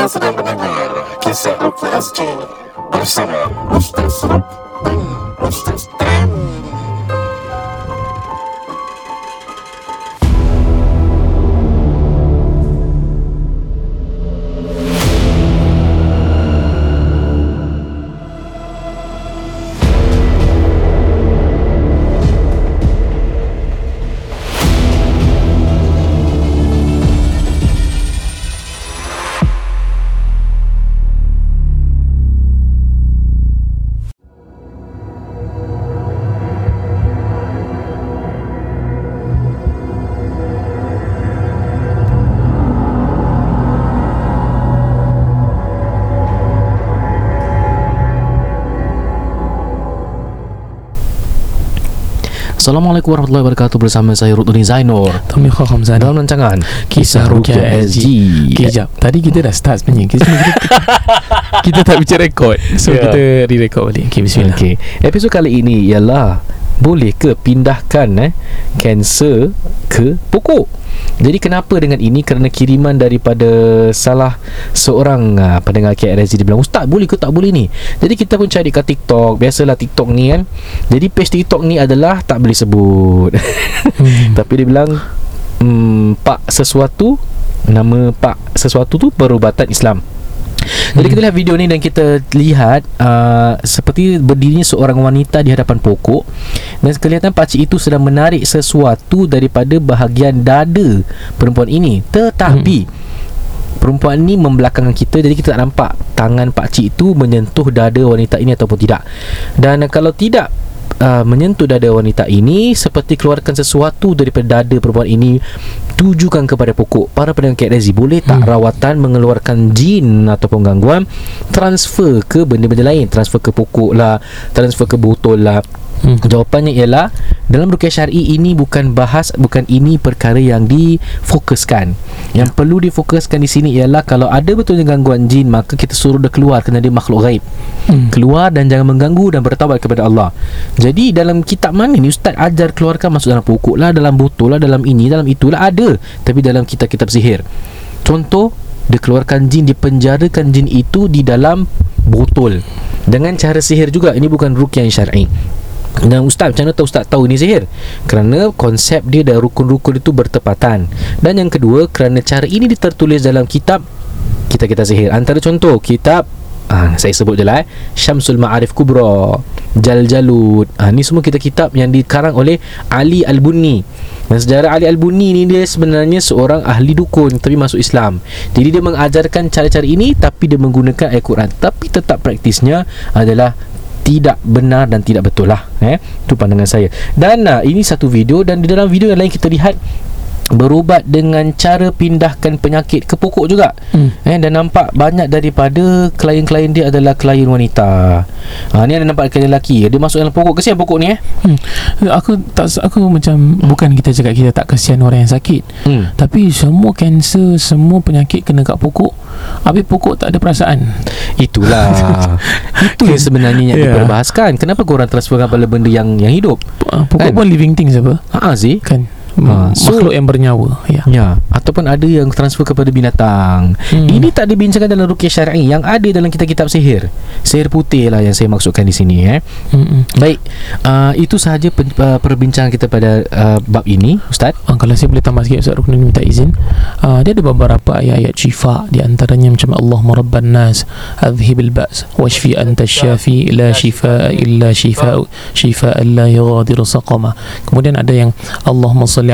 Anda sedang mendengar kisah Ruki SG bersama Ustaz Ruk Assalamualaikum warahmatullahi wabarakatuh. Bersama saya Rudni Zainur. Zana dalam rancangan Kisah Rukia SG Okay, jap. Tadi kita dah start sebenarnya. Kita, kita, kita tak bicara rekod So yeah. kita re-record balik. Okay, bismillah. Okey, episod kali ini ialah boleh ke pindahkan eh kanser ke pokok. Jadi kenapa dengan ini kerana kiriman daripada salah seorang uh, pendengar KRSG dia bilang ustaz boleh ke tak boleh ni. Jadi kita pun cari kat TikTok. Biasalah TikTok ni kan. Jadi page TikTok ni adalah tak boleh sebut. Hmm. Tapi dia bilang hmm, Pak sesuatu nama Pak sesuatu tu perubatan Islam. Jadi kita lihat video ni dan kita lihat uh, seperti berdirinya seorang wanita di hadapan pokok dan kelihatan pakcik itu sedang menarik sesuatu daripada bahagian dada perempuan ini. Tetapi perempuan ni membelakangkan kita jadi kita tak nampak tangan pakcik itu menyentuh dada wanita ini ataupun tidak. Dan kalau tidak uh, menyentuh dada wanita ini seperti keluarkan sesuatu daripada dada perempuan ini tujukan kepada pokok. Para pendengar KRZ boleh tak hmm. rawatan mengeluarkan jin ataupun gangguan? Transfer ke benda-benda lain? Transfer ke pokok lah transfer ke botol lah Hmm. Jawapannya ialah dalam rukyah syar'i ini bukan bahas bukan ini perkara yang difokuskan. Yang perlu difokuskan di sini ialah kalau ada betulnya gangguan jin maka kita suruh dia keluar kerana dia makhluk gaib. Hmm. Keluar dan jangan mengganggu dan bertawab kepada Allah. Jadi dalam kitab mana ni ustaz ajar keluarkan masuk dalam pokok lah, dalam botol lah, dalam ini, dalam itulah ada. Tapi dalam kitab-kitab sihir. Contoh dia keluarkan jin dipenjarakan jin itu di dalam botol dengan cara sihir juga ini bukan rukyah syar'i dan ustaz macam mana tahu ustaz tahu ni sihir kerana konsep dia dan rukun-rukun itu bertepatan. Dan yang kedua kerana cara ini tertulis dalam kitab kita-kita sihir antara contoh kitab Ah, saya sebut je lah eh. Syamsul Ma'arif Kubra Jal Jalud ah, Ni semua kitab-kitab yang dikarang oleh Ali Al-Bunni. Dan sejarah Ali Al-Bunni ni dia sebenarnya seorang ahli dukun Tapi masuk Islam. Jadi dia mengajarkan cara-cara ini Tapi dia menggunakan Al-Quran Tapi tetap praktisnya adalah tidak benar dan tidak betul lah eh. Itu pandangan saya. Dan uh, ini satu video dan di dalam video yang lain kita lihat berubat dengan cara pindahkan penyakit ke pokok juga Hmm. eh dan nampak banyak daripada klien-klien dia adalah klien wanita. Ha ni ada nampak klien lelaki. Dia masuk dalam pokok kesian pokok ni eh. Hmm. Aku tak aku macam Bukan kita cakap Kita tak kesian orang yang sakit Hmm. Tapi semua kanser Semua penyakit Kena kat pokok Habis pokok tak ada perasaan Itulah. Itu yang sebenarnya yang Ya. diperbahaskan. Kenapa kau orang transferkan pada benda yang yang hidup? Ah, Pokok Kan? pun living things apa Ha sih. Kan Ah, so- Makhluk yang bernyawa Ya Ya, ataupun ada yang transfer kepada binatang. Hmm. Ini tak dibincangkan dalam rukyah syar'i yang ada dalam kitab-kitab sihir. Sihir putih lah yang saya maksudkan di sini eh. Mm-mm. Baik, uh, itu sahaja pen, uh, perbincangan kita pada uh, bab ini, ustaz. Ah, kalau saya boleh tambah sikit Ustaz Rukun minta izin uh, Dia ada beberapa ayat-ayat syifa Di antaranya macam Allah Rabban Nas Adhibil Ba's Washfi anta syafi La shifa illa shifa Shifa la yughadiru saqama Kemudian ada yang Allahumma salli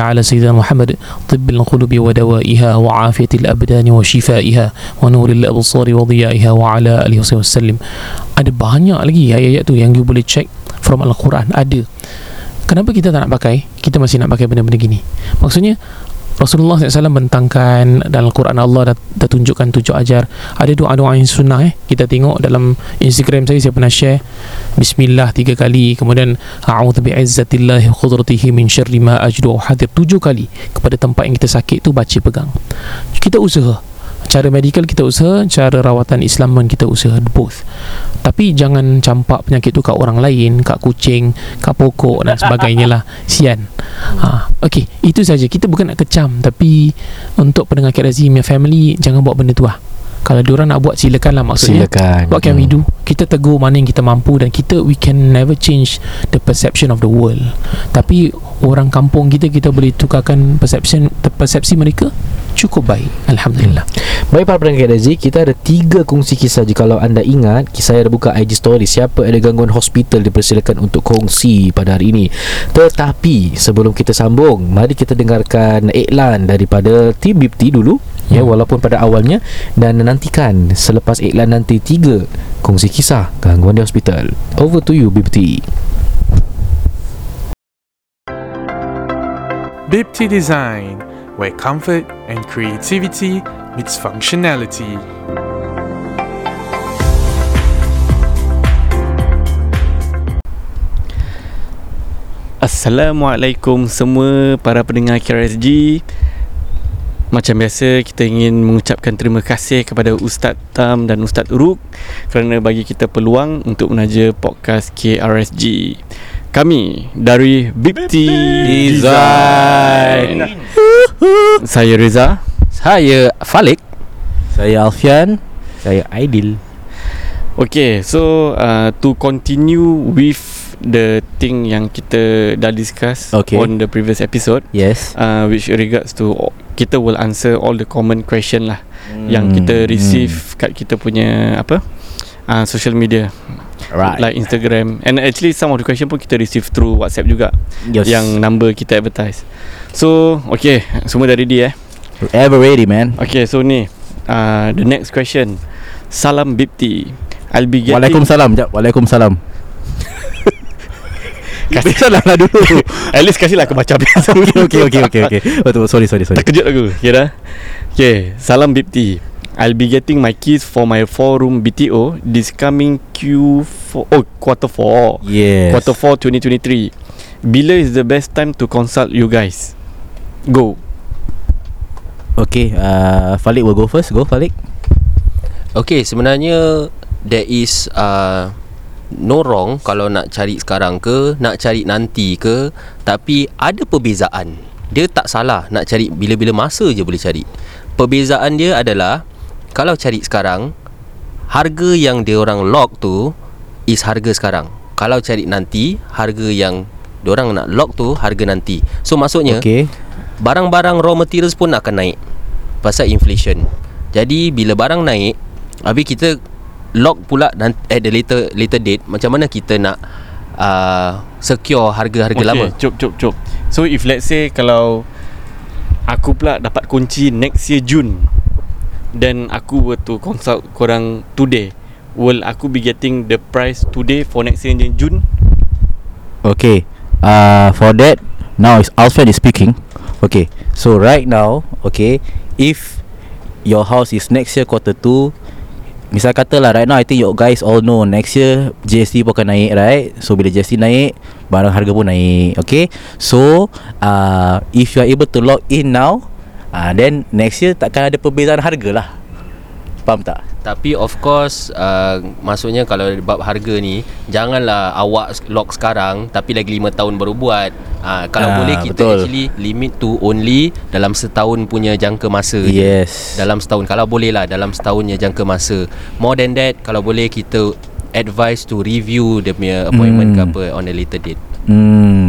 wa dawaiha Wa afiyatil abdani wa shifaiha Wa nuril absari wa dhiyaiha Wa ala alihi wa sallim Ada banyak lagi ayat-ayat tu Yang you boleh check From Al-Quran. Ada. Kenapa kita tak nak pakai? Kita masih nak pakai benda-benda gini. Maksudnya Rasulullah SAW bentangkan dalam Quran Allah dah, dah tunjukkan tujuh ajar. Ada doa-doa yang sunnah eh. Kita tengok dalam Instagram saya saya pernah share. Bismillah tiga kali. Kemudian A'udhu bi'izzatillahi wa qudratihi min syarri ma ajdu wa hadir tujuh kali kepada tempat yang kita sakit tu baca pegang. Kita usaha cara medical kita usaha cara rawatan Islam pun kita usaha both. Tapi jangan campak penyakit tu kat orang lain kat kucing kat pokok dan sebagainya lah. Sian. Ha, ok itu saja. Kita bukan nak kecam tapi untuk pendengar KRZ punya family jangan buat benda tu lah Kalau diorang nak buat silakan lah maksudnya Silakan What can we Hmm. do? Kita tegur mana yang kita mampu dan kita we can never change the perception of the world. Tapi orang kampung kita kita boleh tukarkan perception persepsi mereka cukup baik. Alhamdulillah. Baik para pendengar KDZ Kita ada tiga kongsi kisah Jika anda ingat Saya ada buka IG story Siapa ada gangguan hospital Dipersilakan untuk kongsi pada hari ini Tetapi Sebelum kita sambung Mari kita dengarkan iklan Daripada Team Bipti dulu Ya walaupun pada awalnya Dan nantikan Selepas iklan nanti Tiga kongsi kisah Gangguan di hospital. Over to you Bipti Bipti Design, where comfort and creativity meets functionality. Assalamualaikum semua para pendengar KRSG Macam biasa kita ingin mengucapkan terima kasih kepada Ustaz Tam dan Ustaz Uruk Kerana bagi kita peluang untuk menaja podcast KRSG Kami dari Bipti Design. Saya Reza. Saya Falik. Saya Alfian. Saya Aidil. Okay, so uh, to continue with the thing yang kita dah discuss Okay. on the previous episode Yes. uh, which regards to kita will answer all the common question lah Hmm. yang kita receive kat kita punya apa uh, social media. Right. Like Instagram. And actually some of the question pun kita receive through WhatsApp juga yes. yang number kita advertise. So okay. Semua dah ready eh? Ever ready man. Okay so ni uh, the next question. Salam bipti. I'll be getting Waalaikumsalam Waalaikumsalam Kasih salam lah dulu. At least kasihlah aku baca biasa Okay okay okay okay, okay. Betul sorry sorry sorry. Terkejut aku. Okay dah. Okay Salam Bipti I'll be getting my keys for my 4 room BTO This coming Q4 Oh quarter 4 Yes. Quarter 4 2023 Bila is the best time to consult you guys? Go. Okay uh, Falik will go first. Go Falik. Okay sebenarnya There is uh, No wrong Kalau nak cari sekarang ke Nak cari nanti ke Tapi ada perbezaan. Dia tak salah Nak cari bila-bila masa je boleh cari. Perbezaan dia adalah Kalau cari sekarang Harga yang dia orang lock tu Is harga sekarang. Kalau cari nanti Harga yang dia orang nak lock tu Harga nanti. So maksudnya Okay barang-barang raw materials pun akan naik pasal inflation. Jadi bila barang naik, habis kita lock pula dan at the later later date macam mana kita nak uh, secure harga-harga okay, lama. Cop cop cop So if let's say Kalau Aku pula dapat kunci Next year June Then aku were to consult korang Today Will aku be getting The price today For next year June? Okay uh, For that Now is Alfred is speaking. Okay So right now Okay If Your house is next year quarter 2 Misal kata lah Right now I think you guys all know Next year GST pun akan naik right? So bila GST naik Barang harga pun naik Okay? So uh, If you are able to lock in now uh, Then next year Takkan ada perbezaan harga lah Faham tak? Tapi of course uh, maksudnya kalau bab harga ni janganlah awak lock sekarang tapi lagi 5 tahun baru buat. Uh, kalau Ah, boleh kita betul. actually limit to only dalam setahun punya jangka masa je. Yes dalam setahun kalau boleh lah dalam setahunnya jangka masa more than that kalau boleh kita advise to review dia punya appointment Hmm. ke apa on a later date Hmm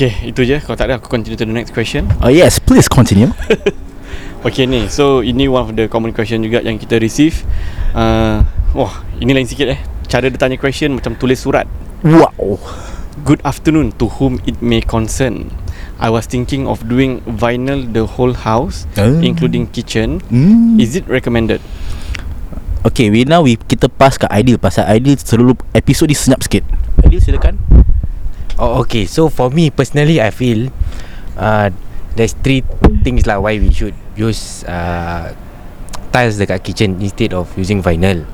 Okay itu je. Kalau tak ada aku continue to the next question. Oh yes Please continue. Okay ni. So ini one of the common question juga Yang kita receive. Uh, Wah Ini lain sikit eh. Cara dia tanya question Macam tulis surat. Wow. Good afternoon. To whom it may concern. I was thinking of doing vinyl the whole house, Oh. including kitchen. hmm. Is it recommended? Okay we now we, Kita pass ke Aidil. Pasal Aidil selalu Episod ni senyap sikit. Aidil silakan Oh, okay. So for me personally, I feel uh, there's three things lah why we should use uh, tiles dekat kitchen instead of using vinyl.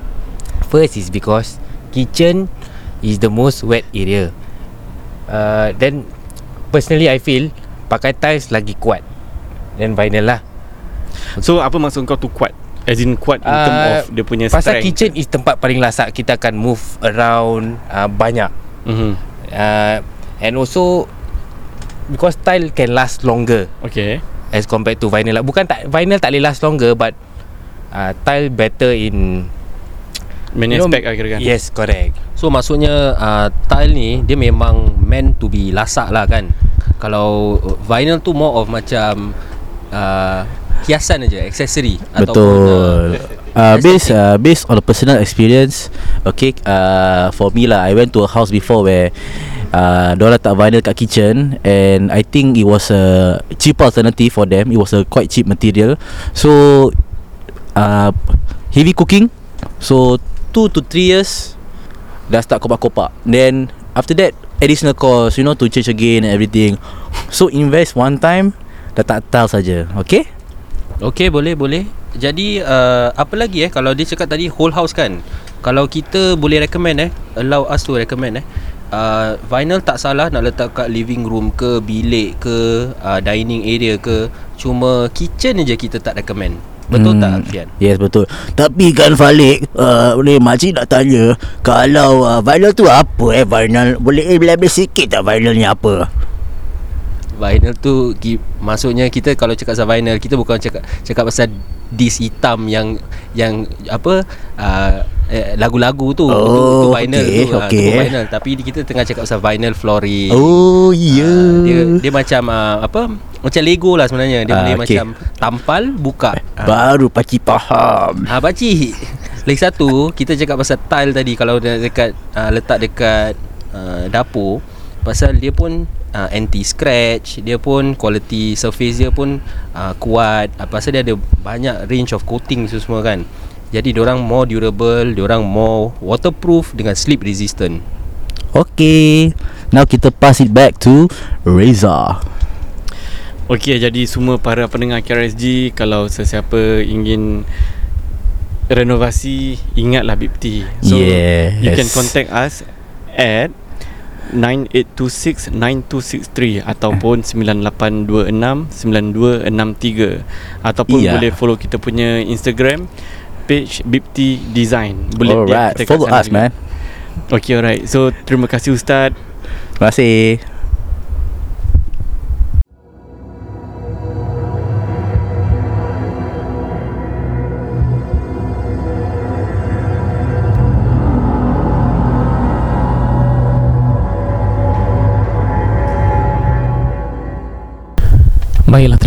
First is because kitchen is the most wet area. Uh, then personally I feel pakai tiles lagi kuat than vinyl lah. So apa maksud kau tu kuat? As in kuat in term Uh, of dia punya Pasal strength. kitchen is tempat paling lasak kita akan move around uh, banyak. Mm-hmm. Uh, and also because tile can last longer. Okay. as compared to vinyl lah. Bukan tak vinyl tak boleh last longer but uh, tile better in Many you know, aspect lah kira kan Yes, correct. So maksudnya uh, tile ni dia memang meant to be lasak lah kan. Kalau vinyl tu more of macam uh, hiasan aja, accessory Betul. Uh, based aesthetic. uh, based on a personal experience, okay. Uh, for me lah, I went to a house before where uh, Diorang letak vinyl kat kitchen And I think it was a cheap alternative for them. It was a quite cheap material. So uh, Heavy cooking. So 2 to 3 years Dah start kopak-kopak. Then After that Additional cost You know to change again and everything. So invest one time Dah tak tile saja. Okay? Okey boleh boleh. Jadi uh, apa lagi eh? Kalau dia cakap tadi whole house kan. Kalau kita boleh recommend eh? Allow us to recommend eh uh, vinyl tak salah nak letak kat living room ke bilik ke uh, dining area ke cuma kitchen je kita tak recommend. Betul hmm. tak Fian? Yes betul Tapi kan Falik uh, Boleh makcik nak tanya Kalau uh, vinyl tu apa eh vinyl Boleh label sikit tak vinyl ni apa Vinyl tu ki, maksudnya kita kalau cakap pasal vinyl kita bukan cakap cakap pasal disc hitam yang yang apa uh, eh, lagu-lagu tu Oh, tu, tu vinyl okey, tu, ah, tu vinyl tapi kita tengah cakap pasal vinyl flooring. Oh ya Ah, dia dia macam uh, apa macam Lego lah sebenarnya dia Ah, boleh okey. macam tampal buka. Ah. Baru pakcik faham Ha pakcik. Lagi satu kita cakap pasal tile tadi kalau dekat uh, letak dekat uh, dapur pasal dia pun uh, anti scratch, dia pun quality surface dia pun uh, kuat. Uh, pasal dia ada banyak range of coating tu semua kan. Jadi diorang more durable, diorang more waterproof dengan slip resistant. Okay Now kita pass it back to Reza Okey jadi semua para pendengar KRSG Kalau sesiapa ingin Renovasi Ingatlah Bipti So Yes. you can contact us At 9826-9263 Ataupun 9826-9263 Ataupun Iya. boleh follow kita punya Instagram Page Bipti Design. Boleh Alright. Follow us juga. man. Okay alright. So terima kasih Ustaz. Terima kasih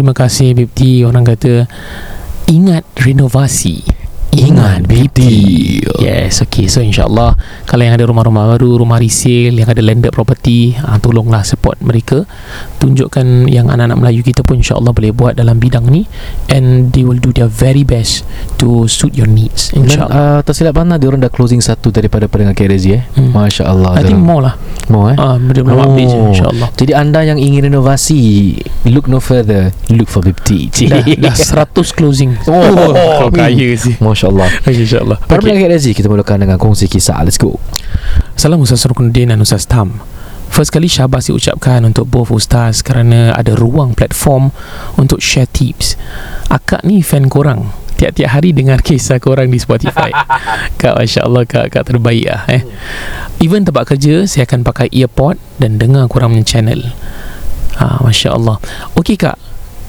terima kasih Bipti Orang kata Ingat renovasi Ingat Bipti Yes okay. So insyaAllah Kalau yang ada rumah-rumah baru Rumah resale Yang ada landed property ah, Tolonglah support mereka. Tunjukkan yang anak-anak Melayu kita pun InsyaAllah boleh buat dalam bidang ni. And they will do their very best To suit your needs InsyaAllah. uh, tak silap mana dia orang dah closing satu daripada pendengar KRZ eh. Hmm. Masya Allah. I think more lah. More eh. ah, Dia belum update je InsyaAllah. Jadi anda yang ingin renovasi Look no further. Look for Bipti dah, dah 100 closing. Oh, Kau kaya sih. Masya Allah Okay, InsyaAllah Para okay. pendengar Kita mulakan dengan kongsi kisah Let's go Salam Ustaz Rukunuddin dan Ustaz Tam First kali syabas diucapkan untuk both Ustaz kerana ada ruang platform untuk share tips. Akak ni fan korang. Tiap-tiap hari dengar kisah korang di Spotify. kak Masya Allah kak, kak terbaik lah eh. Even tempat kerja saya akan pakai earpod dan dengar korang punya channel. Ha, Masya Allah. Okey kak.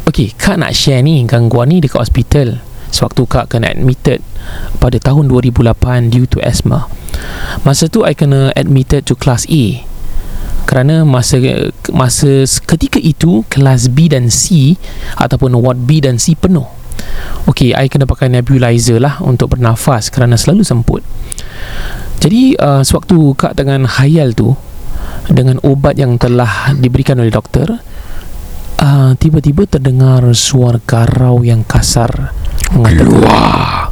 Okey, kak nak share ni gangguan ni dekat hospital. Sewaktu kak kena admitted pada tahun 2008 due to asthma. Masa tu I kena admitted to class A kerana masa masa ketika itu kelas B dan C ataupun ward B dan C penuh. Okey, I kena pakai nebulizer lah untuk bernafas kerana selalu semput. Jadi uh, sewaktu kak dengan khayal tu dengan ubat yang telah diberikan oleh doktor uh, tiba-tiba terdengar suara garau yang kasar keluar.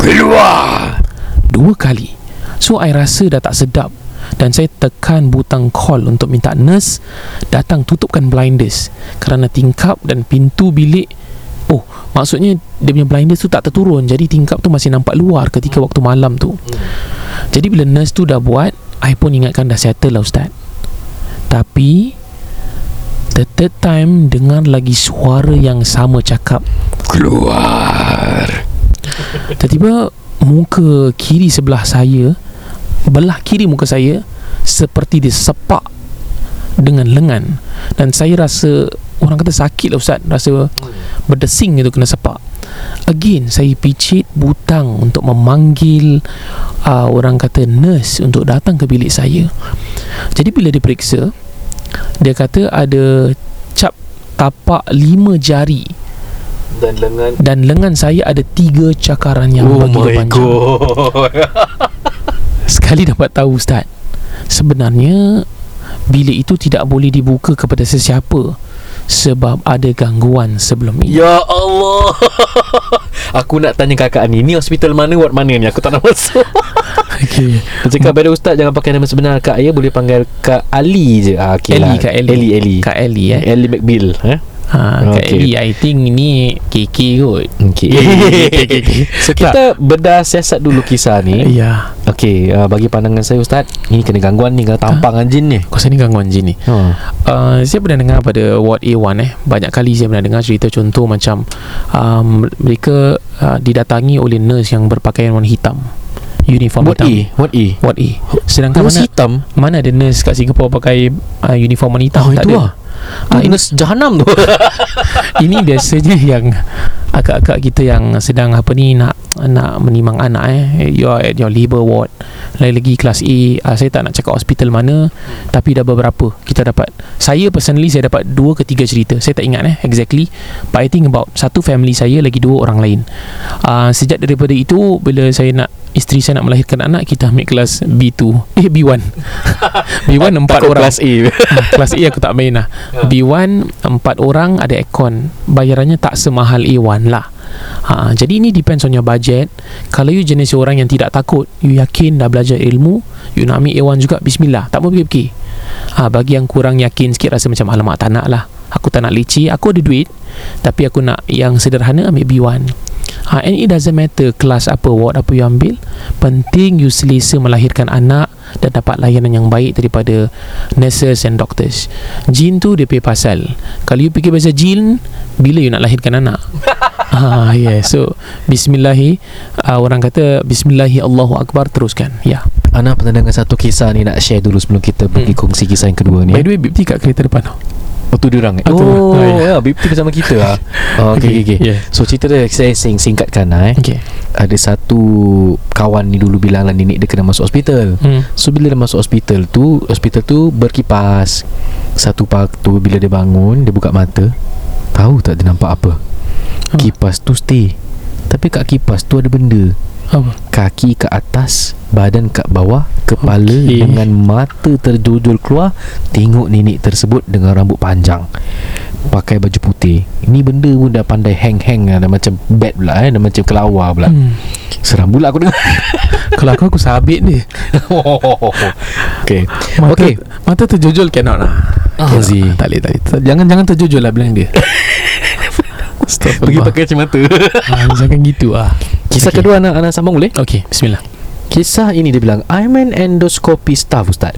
Keluar. Dua kali. So I rasa dah tak sedap. Dan saya tekan butang call untuk minta nurse datang tutupkan blinders. Kerana tingkap dan pintu bilik oh maksudnya dia punya blinders tu tak terturun. Jadi tingkap tu masih nampak luar ketika waktu malam tu. Jadi bila nurse tu dah buat I pun ingatkan dah settle lah ustaz. Tapi the third time dengar lagi suara yang sama cakap. Keluar tiba-tiba muka kiri sebelah saya belah kiri muka saya seperti disepak dengan lengan. Dan saya rasa orang kata sakit lah ustaz rasa berdesing itu kena sepak. Again saya picit butang untuk memanggil uh, orang kata nurse untuk datang ke bilik saya. Jadi bila diperiksa dia kata ada cap tapak lima jari Dan lengan. Dan lengan saya ada tiga cakaran yang Oh begitu my panjang. God. Sekali dapat tahu Ustaz. Sebenarnya bilik itu tidak boleh dibuka kepada sesiapa sebab ada gangguan sebelum ini. Ya Allah. Aku nak tanya kakak ni Ni hospital mana Ward mana ni? Aku tak nak masuk. Dia cakap pada ustaz Jangan pakai nama sebenar Kak. Ya Boleh panggil Kak Ali je. Ah, okay Ellie lah. Kak Ellie Ellie Ellie Kak Ellie eh. Ellie McBill eh? Ha, Kak Okay. Ellie I think ni KK kot. Okay. so kita bedah siasat dulu kisah ni. Ya. Okay uh, Bagi pandangan saya ustaz Ini kena gangguan ni Kena tampang dengan jin ni. Kau ni gangguan jin ni. Ha. uh, Saya pernah dengar pada Ward A1 eh? Banyak kali saya pernah dengar cerita contoh macam um, Mereka uh, didatangi oleh nurse yang berpakaian warna hitam. Uniform What hitam. E What E Ward A. Sedangkan Nurse mana hitam? Mana ada nurse kat Singapore pakai uh, uniform warna hitam? Oh Tak itu ada. lah Ah, ini, jahanam tu. Ini biasanya yang Akak-akak kita yang sedang apa ni Nak nak menimang anak eh. You are at your labour ward. Lagi-lagi kelas A. Uh, Saya tak nak cakap hospital mana Tapi dah beberapa Kita dapat. Saya personally Saya dapat dua ke tiga cerita. Saya tak ingat eh Exactly. But I think about Satu family saya Lagi dua orang lain. Uh, Sejak daripada itu Bila saya nak Isteri saya nak melahirkan anak Kita ambil kelas B2 Eh B1 B1 empat orang. kelas A. Ah, Kelas A aku tak main lah. B1 Empat orang Ada aircon. Bayarannya tak semahal A1 lah. Ha, Jadi ini depends on your budget. Kalau you jenis orang yang tidak takut You yakin dah belajar ilmu You nak ambil A1 juga Bismillah. Tak mau fikir-fikir ha, Bagi yang kurang yakin sikit Rasa macam Alamak tak nak lah. Aku tak nak leceh. Aku ada duit Tapi aku nak yang sederhana Ambil B1 ha, And it doesn't matter Kelas apa Ward apa you ambil Penting you selesa melahirkan anak Dan dapat layanan yang baik Daripada Nurses and doctors. Jin tu dia punya pasal. Kalau you fikir pasal jin Bila you nak lahirkan anak? Ah, yeah. So Bismillahi uh, Orang kata Bismillahi Allahu Akbar Teruskan. Ya. Ana pernah dengar satu kisah ni Nak share dulu sebelum kita pergi Hmm. kongsi kisah yang kedua ni By the way Bipti kat kereta depan tau Oh tu diorang eh? Oh, diorang. Ah, ya, Bipti bersama kita lah oh, Okay, okay, okay. Yeah. So cerita dia saya sing singkatkan lah eh Okay Ada satu kawan ni dulu bilang lah nenek dia kena masuk hospital hmm. So bila dia masuk hospital tu Hospital tu berkipas Satu waktu bila dia bangun Dia buka mata Tahu tak dia nampak apa Apa? Kipas tu stay Tapi kat kipas tu ada benda Apa? Kaki kat atas Badan kat bawah Kepala Okey. dengan mata terjojol keluar Tengok nenek tersebut Dengan rambut panjang. Pakai baju putih. Ini benda pun dah pandai hang-hang Dah macam bat pula eh. Dah macam kelawar pula. Hmm. Seram pula aku dengar. Kalau aku aku sabit dia Okay Mata, Okay Mata terjojol cannot lah. Ah, Cannot. Tak boleh tak boleh. Jangan jangan terjojol lah bilang dia. Pergi pakai kacamata ah, Jangan gitu ah. Kisah Okay. kedua anak anak sambung boleh? Okay Bismillah. Kisah ini dia bilang I'm an endoscopy staff ustaz.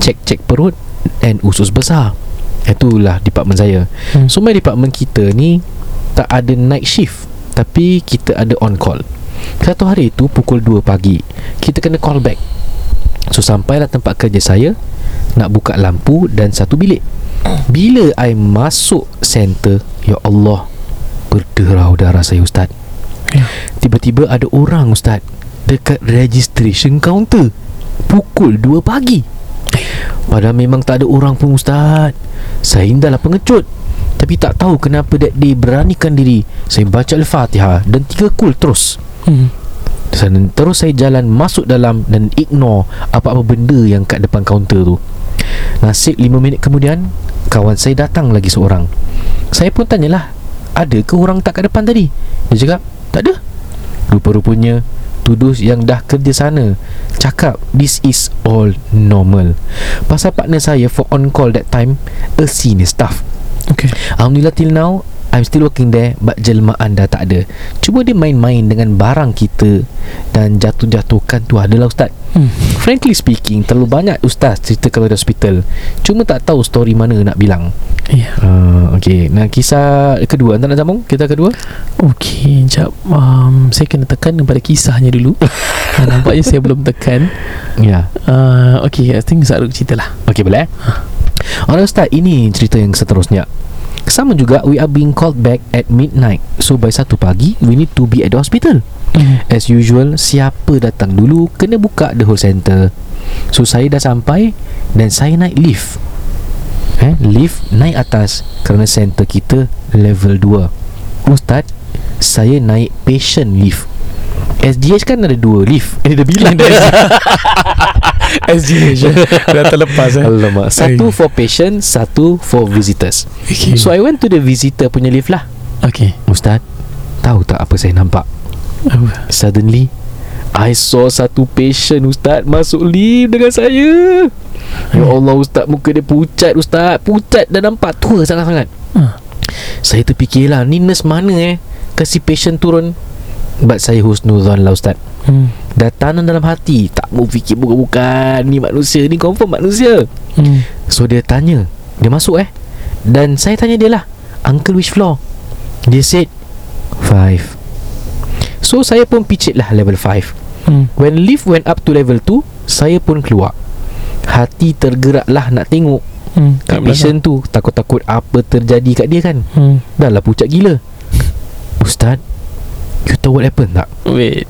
Cek-cek perut And usus besar. Itulah department saya. Hmm. So my department kita ni Tak ada night shift Tapi kita ada on call. Satu hari tu pukul 2 pagi Kita kena call back. So sampailah tempat kerja saya Nak buka lampu dan satu bilik. Bila I masuk center Ya Allah Berderau darah saya ustaz Ya. Tiba-tiba ada orang ustaz Dekat registration counter Pukul 2 pagi Padahal memang tak ada orang pun ustaz Saya indahlah pengecut Tapi tak tahu kenapa that day beranikan diri Saya baca Al-Fatihah Dan tiga kul terus hmm. dan terus saya jalan masuk dalam dan ignore apa-apa benda yang kat depan kaunter tu. Nasib 5 minit kemudian, kawan saya datang lagi seorang. Saya pun tanyalah, ada ke orang tak kat depan tadi? Dia cakap, tak ada. Rupa-rupanya, tuduh yang dah kerja sana cakap this is all normal. Pasal partner saya for on call that time, a senior staff. Okay Alhamdulillah till now I'm still working there But jelmaan dah tak ada. Cuba dia main-main dengan barang kita Dan jatuh-jatuhkan tu. Adalah ustaz? Hmm. Frankly speaking Terlalu banyak ustaz cerita kalau di hospital. Cuma tak tahu story mana nak bilang. Ya. Uh, Okay Nah kisah kedua. Anda nak sambung? Kita kedua? Okay Sekejap. Um, Saya kena tekan kepada kisahnya dulu. Ah, Nampaknya saya belum tekan. Ya. Uh, Okay I think Saruk cerita lah Okay boleh? Orang ustaz Ini cerita yang seterusnya Sama juga We are being called back At midnight. So by 1 pagi We need to be at the hospital. Hmm. As usual Siapa datang dulu Kena buka the whole center. So saya dah sampai Dan saya naik lift. Eh, Lift naik atas Kerana center kita Level 2 Ustaz Saya naik patient lift SGH kan ada dua lift. Ini dah bilang. SGH Dah terlepas eh. Alamak. Satu for patient Satu for visitors. Okay. So I went to the visitor punya lift lah. Okay. Ustaz Tahu tak apa saya nampak? Apa? Suddenly I saw satu patient Ustaz Masuk lift dengan saya. Ya Allah Ustaz Muka dia pucat Ustaz. Pucat dah nampak tua sangat-sangat. Ah. Saya terfikirlah Ni nurse mana eh Kasih patient turun But saya husnuzan lah Ustaz. Hmm. Dah tanam dalam hati. Tak mau fikir bukan-bukan. Ni manusia Ni confirm manusia. Hmm. So dia tanya. Dia masuk eh. Dan saya tanya dia lah. Uncle which floor? Dia said Five. So saya pun picit lah level 5 Hmm. When lift went up to level 2 Saya pun keluar. Hati tergerak lah nak tengok. Hmm. Kat patient tu Takut-takut apa terjadi kat dia kan. Hmm. Dah lah pucat gila. Ustaz You tahu what happened tak? Wait.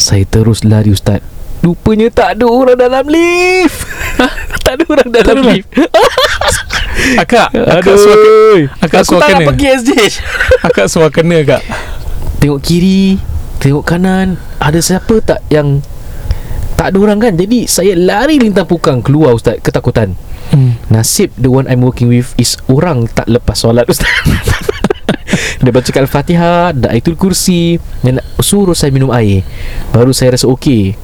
Saya terus lari Ustaz. Rupanya tak ada orang dalam lift. Tak ada orang dalam Tak lift? Akak Akak suaka Akak Aku tak nak pergi SJ Akak suakana kak Tengok kiri Tengok kanan. Ada siapa tak yang Tak ada orang kan? Jadi saya lari lintang pukang Keluar Ustaz Ketakutan. Hmm. Nasib the one I'm working with Is orang tak lepas solat Ustaz Dia baca Al-Fatihah Da'itul kursi Dan suruh saya minum air. Baru saya rasa okey.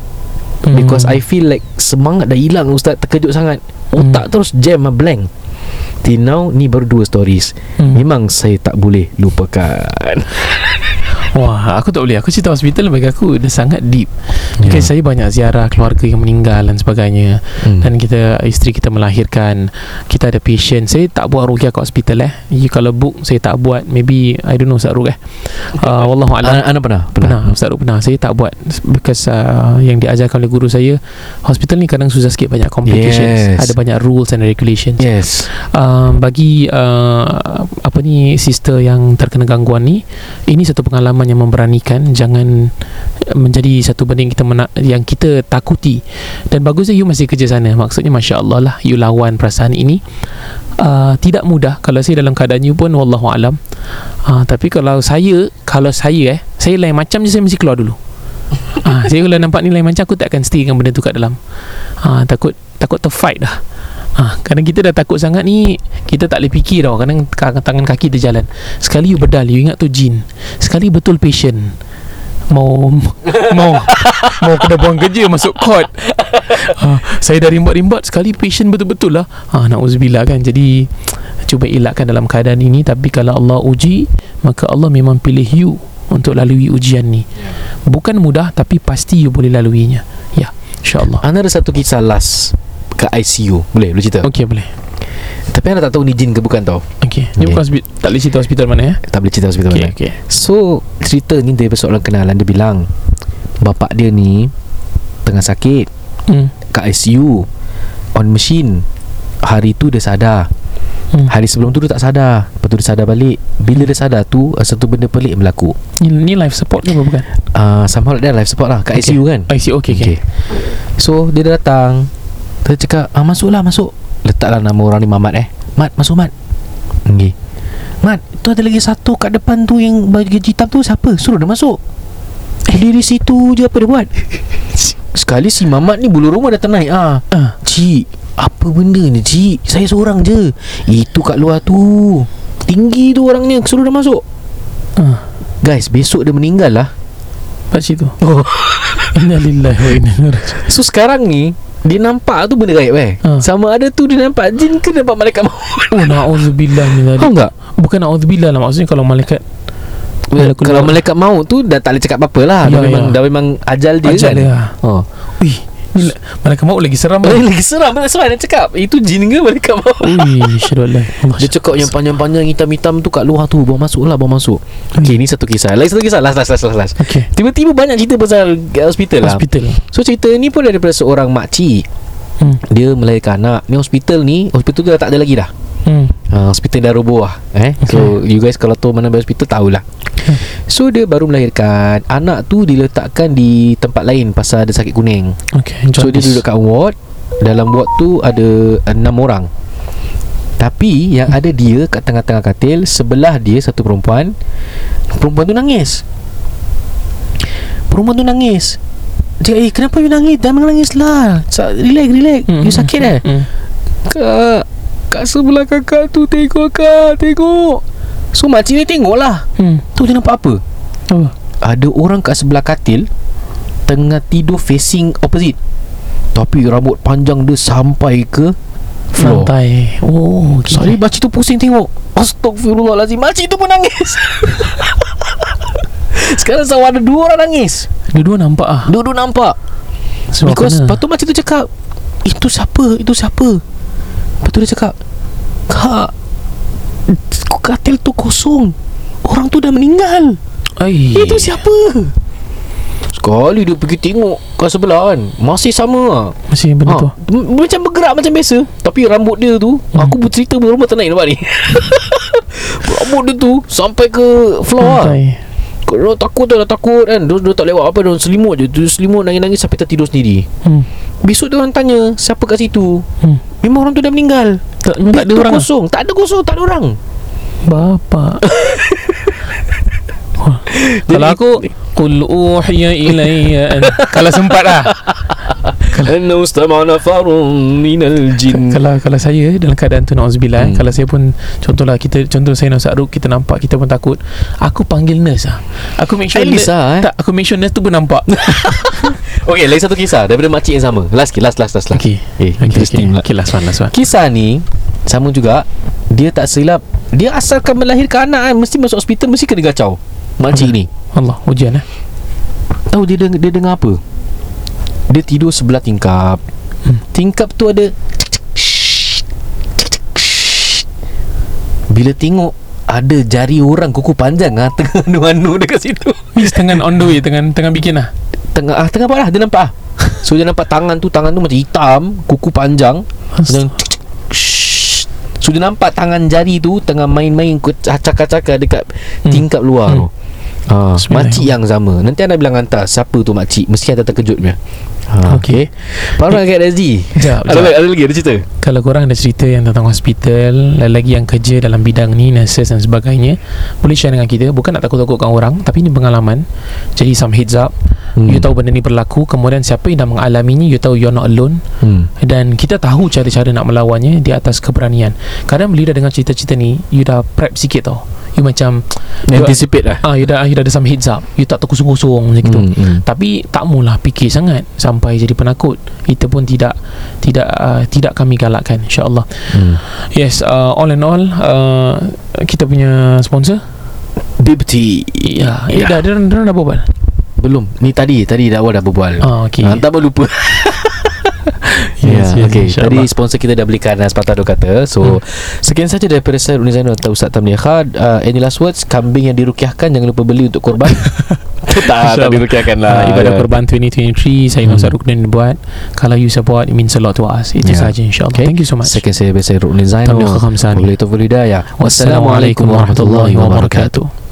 Because I feel like Semangat dah hilang Ustaz. Terkejut sangat. Otak terus jam ah, blank. Till now Ni baru dua stories. Hmm. Memang saya tak boleh lupakan Wah aku tak boleh. Aku cerita hospital bagi aku Dah sangat deep. Ya. yeah. Saya banyak ziarah keluarga yang meninggal Dan sebagainya. Hmm. Dan kita Isteri kita melahirkan. Kita ada patient. Saya tak buat rukyah kat hospital eh. You, Kalau book Saya tak buat. Maybe I don't know Ustaz Ruk eh. Uh, Wallahualam Ana, Ana pernah? Pernah. Ustaz Ruk pernah. Saya tak buat Because uh, Yang diajarkan oleh guru saya Hospital ni kadang susah sikit. Banyak complications. Yes. Ada banyak rules and regulations. Yes. Um, bagi uh, apa ni sister yang terkena gangguan ni ini satu pengalaman yang memberanikan jangan uh, menjadi satu benda yang kita mena- yang kita takuti. Dan bagusnya you masih kerja sana. Maksudnya masya-Allah lah you lawan perasaan ini. Uh, tidak mudah. Kalau saya dalam keadaan you pun wallahu alam. Uh, tapi kalau saya kalau saya eh saya lain macam je saya mesti keluar dulu. Ah, saya kalau nampak ni lain macam aku tak akan stay dengan benda tu kat dalam. Ah, takut takut terfight dah. Ah, kadang kita dah takut sangat ni kita tak boleh fikir tau. Kadang ka- tangan kaki terjalan. Sekali you bedal, you ingat tu jin. Sekali betul patient. Mau mau mau kena buang kerja masuk court. Ah, saya dah rimbat-rimbat sekali patient betul-betul lah. Ah, nauzubillah kan. Jadi cuba elakkan dalam keadaan ini tapi kalau Allah uji maka Allah memang pilih you untuk lalui ujian ni. Bukan mudah tapi pasti you boleh laluinya. Ya, insya-Allah. Ana ada satu kisah last Kat ICU Boleh lu cerita Okey boleh. Tapi Ana tak tahu ni jin ke bukan tau Okey. Ni Okey. bukan hospi- tak boleh cerita hospital mana ya? Tak boleh cerita hospital Okey mana okey. So cerita ni dia persoalan kenalan Dia bilang Bapak dia ni Tengah sakit Hmm. Kat ICU On machine Hari tu dia sadar Hmm. Hari sebelum tu dia tak sadar Lepas tu dia sadar balik Bila dia sadar tu Satu benda pelik berlaku Ni, ni life support ke bukan? uh, Somehow that life support lah Kat Okay. ICU kan I see. Okey okey. Okay. So dia datang Dia cakap ah, Masuklah masuk. Letaklah nama orang ni Mamat eh. Mat masuk Mat. Okay Mat tu ada lagi satu kat depan tu Yang baju hitam tu Siapa? Suruh dia masuk. Eh. Diri situ je Apa dia buat? Sekali si Mamat ni Bulu rumah dah ternaik ah. Ah. Cik Apa benda ni cik? Saya seorang je. Itu kat luar tu. Tinggi tu orangnya. Suruh dia masuk. Ah. Guys besok dia meninggal lah. Kat situ. Oh. Inna lillahi wa inna ilaihi. So sekarang ni Dia nampak tu benda gaib eh Ha. Sama ada tu dia nampak jin ke nampak malaikat maut Oh na'udzubillah Faham dzalik. tak? Bukan na'udzubillah lah maksudnya kalau malaikat keluar- Kalau malaikat maut tu Dah tak boleh cakap apa-apa lah Ya, dah, memang, ya. dah memang ajal dia Ajal kan dia. oh. Malaikat maut lagi seram kan? lagi seram That's why dia cakap Itu jin ke malaikat maut Ui, Allah. Allah Dia cakap yang panjang-panjang Hitam-hitam tu kat luar tu Bawa masuk lah Bawa masuk Okay ni satu kisah Lagi satu kisah Last last last last, last. Okay. Tiba-tiba banyak cerita pasal hospital lah Hospital. So cerita ni pun daripada seorang makcik Hmm. Dia melahirkan anak Ni hospital ni Hospital tu dah tak ada lagi dah Hmm. Uh, Hospital dah roboh lah eh? So you guys kalau tahu mana hospital tahulah. So dia baru melahirkan Anak tu diletakkan di tempat lain Pasal ada sakit kuning. Okay So dia duduk kat ward. Dalam ward tu ada enam orang. Tapi yang ada dia kat tengah-tengah katil Sebelah dia satu perempuan. Perempuan tu nangis. Perempuan tu nangis. Dia eh kenapa you nangis? Jangan menangis lah. Relax relax. You sakit eh? hmm. Kak Kat sebelah kakak tu Tengok kak Tengok. So makcik ni tengok lah Hmm. Tu dia nampak apa? Apa? Ada orang kat sebelah katil Tengah tidur facing opposite. Tapi rambut panjang dia sampai ke Floor. Lantai. Oh okay. Sorry makcik tu pusing tengok. Astagfirullahaladzim Makcik tu pun nangis. Sekarang sama ada dua orang nangis. Dua-dua nampak ah. Dua-dua nampak. Sebab Because kena. Lepas tu makcik tu cakap Itu siapa? Itu siapa Lepas tu dia cakap Kak Katil tu kosong. Orang tu dah meninggal. Ai. Itu siapa? Sekali dia pergi tengok Kat sebelah kan Masih sama lah. Masih benda tu? M- Macam bergerak macam biasa. Tapi rambut dia tu hmm. Aku bercerita Rambut tak naik nampak ni. Rambut dia tu Sampai ke floor lah Dia takut tu dah takut kan. Dia, dia tak lewat apa Dia selimut je. Dia selimut nangis-nangis Sampai tertidur sendiri. Hmm. Besok dia orang tanya Siapa kat situ? Hmm. Memang orang tu dah meninggal. Tak, tak ada tu orang. kosong. Tak ada kosong Tak ada orang. Bapak. Wah. Kalau aku Qul uhiya ilayya Kalau sempat lah Anna ustama'na farun minal jin kalau kalau saya dalam keadaan tu nauzubillah Hmm. hmm. kalau saya pun contohlah kita contoh saya nak Ruk kita nampak kita pun takut. Aku panggil nurse ah. Aku make sure least nurse- lah, eh. tak aku make sure nurse tu pun nampak. Okay lagi satu kisah Daripada makcik yang sama. Last Last last last, last. okey. Eh, interesting okey. pula. okay, last one last one. Kisah ni Sama juga Dia tak silap. Dia asalkan melahirkan anak kan Mesti masuk hospital Mesti kena gacau. Makcik ni. Allah ujian eh. Tahu dia, deng- dia dengar apa Dia tidur sebelah tingkap Hmm. Tingkap tu ada Bila tengok Ada jari orang kuku panjang ah, Tengah anu-anu dekat situ Miss tengah on the way tengah tengah bikin lah Tengah ah, tengah apa lah Dia nampak ah. So dia nampak tangan tu Tangan tu macam hitam Kuku panjang Macam So dia nampak tangan jari tu Tengah main-main Acak-acak dekat Hmm. Tingkap luar Hmm. tu Ah, Bismillah. makcik yang sama. Nanti anda bilang hantar Siapa tu makcik. Mesti ada terkejut punya ha, Okey. Pak kat SD Sekejap, ada, lagi, ada lagi Ada cerita? Kalau korang ada cerita yang tentang hospital Lagi yang kerja dalam bidang ni Nurses dan sebagainya Boleh share dengan kita. Bukan nak takut-takutkan orang Tapi ini pengalaman. Jadi some heads up. Hmm. You tahu benda ni berlaku. Kemudian siapa yang dah mengalaminya You tahu you're not alone. Hmm. Dan kita tahu cara-cara nak melawannya Di atas keberanian. Kadang bila dah dengar cerita-cerita ni You dah prep sikit tau You macam you, Anticipate lah ah, you, dah, you dah ada some heads up You tak terkosong-kosong macam gitu Hmm, hmm. tapi tak maulah fikir sangat sampai jadi penakut. Itu pun tidak tidak uh, tidak kami galakkan insya-Allah. Hmm. Yes, uh, all in all uh, kita punya sponsor Bibty ya, ya. dah dia, dia dah berbual. Belum Ni tadi Tadi dah awal dah berbual Ah okey. Ha, Entah pun lupa Yes, Ya, yes, okay. Tadi insyaAllah. sponsor kita dah belikan uh, Sepatah dua kata So Hmm. Sekian saja daripada saya Runi Zainal Atau Ustaz Tamliah Khad uh, Any last words Kambing yang dirukiahkan Jangan lupa beli untuk korban Tak tak dirukiahkan lah Uh, ibadah Ya. korban 2023 saya Hmm. Ustaz Ruknin buat. Kalau you support it means a lot to us. Itu Ya. saja insya-Allah. Okay. Thank you so much. Sekian saya Saya Runi Zainal Tamliah Khamsani. Wabillahi taufiq. Wassalamualaikum warahmatullahi wabarakatuh.